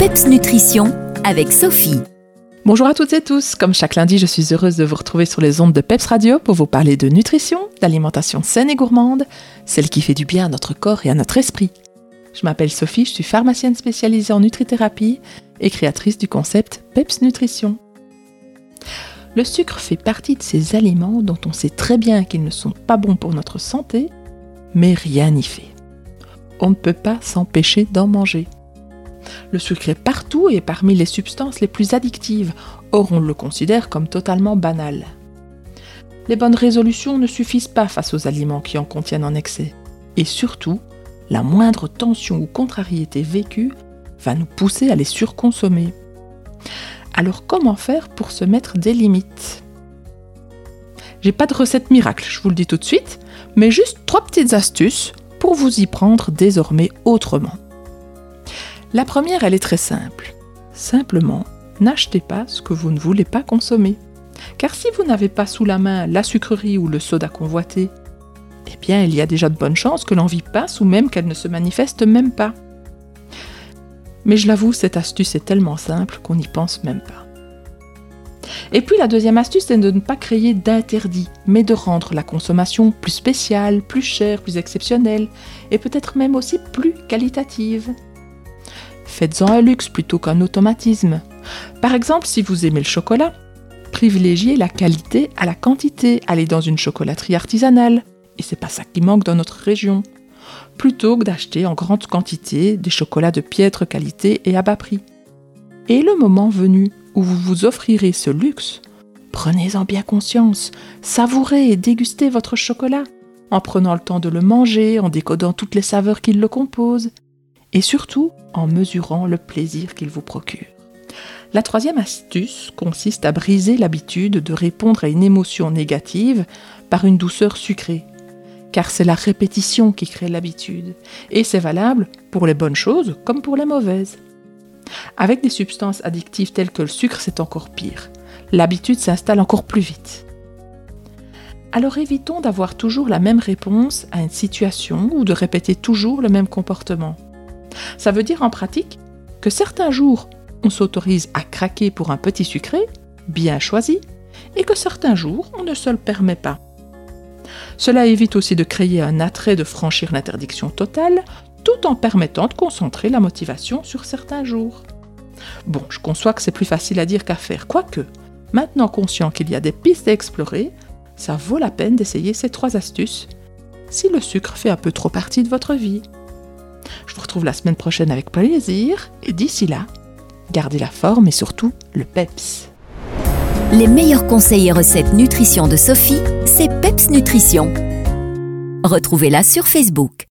PEPS Nutrition avec Sophie. Bonjour à toutes et tous. Comme chaque lundi, je suis heureuse de vous retrouver sur les ondes de PEPS Radio pour vous parler de nutrition, d'alimentation saine et gourmande, celle qui fait du bien à notre corps et à notre esprit. Je m'appelle Sophie, je suis pharmacienne spécialisée en nutrithérapie et créatrice du concept PEPS Nutrition. Le sucre fait partie de ces aliments dont on sait très bien qu'ils ne sont pas bons pour notre santé, mais rien n'y fait. On ne peut pas s'empêcher d'en manger. Le sucre est partout et parmi les substances les plus addictives, or on le considère comme totalement banal. Les bonnes résolutions ne suffisent pas face aux aliments qui en contiennent en excès. Et surtout, la moindre tension ou contrariété vécue va nous pousser à les surconsommer. Alors comment faire pour se mettre des limites? J'ai pas de recette miracle, je vous le dis tout de suite, mais juste trois petites astuces pour vous y prendre désormais autrement. La première, elle est très simple. Simplement, n'achetez pas ce que vous ne voulez pas consommer. Car si vous n'avez pas sous la main la sucrerie ou le soda convoité, eh bien il y a déjà de bonnes chances que l'envie passe ou même qu'elle ne se manifeste même pas. Mais je l'avoue, cette astuce est tellement simple qu'on n'y pense même pas. Et puis la deuxième astuce, c'est de ne pas créer d'interdit, mais de rendre la consommation plus spéciale, plus chère, plus exceptionnelle, et peut-être même aussi plus qualitative. Faites-en un luxe plutôt qu'un automatisme. Par exemple, si vous aimez le chocolat, privilégiez la qualité à la quantité. Allez dans une chocolaterie artisanale, et c'est pas ça qui manque dans notre région, plutôt que d'acheter en grande quantité des chocolats de piètre qualité et à bas prix. Et le moment venu où vous vous offrirez ce luxe, prenez-en bien conscience, savourez et dégustez votre chocolat, en prenant le temps de le manger, en décodant toutes les saveurs qui le composent, et surtout en mesurant le plaisir qu'il vous procure. La troisième astuce consiste à briser l'habitude de répondre à une émotion négative par une douceur sucrée, car c'est la répétition qui crée l'habitude, et c'est valable pour les bonnes choses comme pour les mauvaises. Avec des substances addictives telles que le sucre, c'est encore pire. L'habitude s'installe encore plus vite. Alors évitons d'avoir toujours la même réponse à une situation ou de répéter toujours le même comportement. Ça veut dire en pratique que certains jours, on s'autorise à craquer pour un petit sucré, bien choisi, et que certains jours, on ne se le permet pas. Cela évite aussi de créer un attrait de franchir l'interdiction totale, tout en permettant de concentrer la motivation sur certains jours. Bon, je conçois que c'est plus facile à dire qu'à faire, quoique, maintenant conscient qu'il y a des pistes à explorer, ça vaut la peine d'essayer ces trois astuces, si le sucre fait un peu trop partie de votre vie. Je vous retrouve la semaine prochaine avec plaisir, et d'ici là, gardez la forme et surtout le PEPS. Les meilleurs conseils et recettes nutrition de Sophie, c'est PEPS Nutrition. Retrouvez-la sur Facebook.